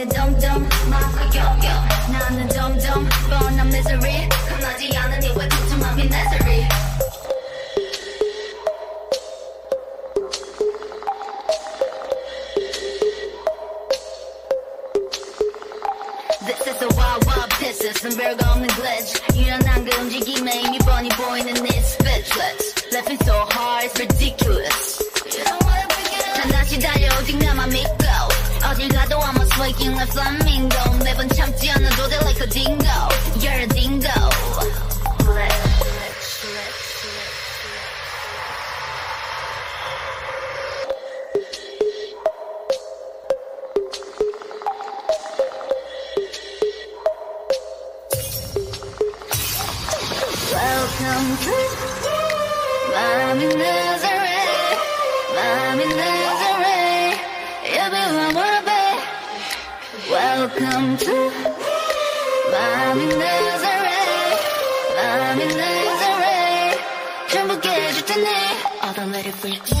원해 덤덤 마음과 영영 나는 덤덤 뻔한 misery 겁나지 않은 이유에 걱정 맘이 Nazareth This is a wild wild pisses and 별거 없는 glitch 유연한 그 움직임에 이미 뻔히 보이는 네 speechless Laughing so hard it's ridiculous Like a dingo. You're a dingo. Welcome to my Menagerie. my Menagerie. Welcome to 마음이 misery 마음이 misery 행복해질 테네 Although let it free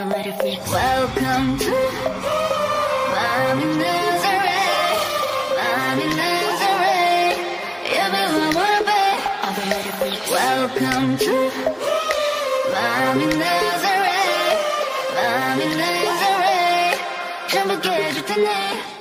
the little freaks Welcome to Mommy Nazareth, Mommy Nazareth, you be my wanna be. All the little freaks Welcome to Mommy Nazareth, Mommy Nazareth, 전부 깨줄 테니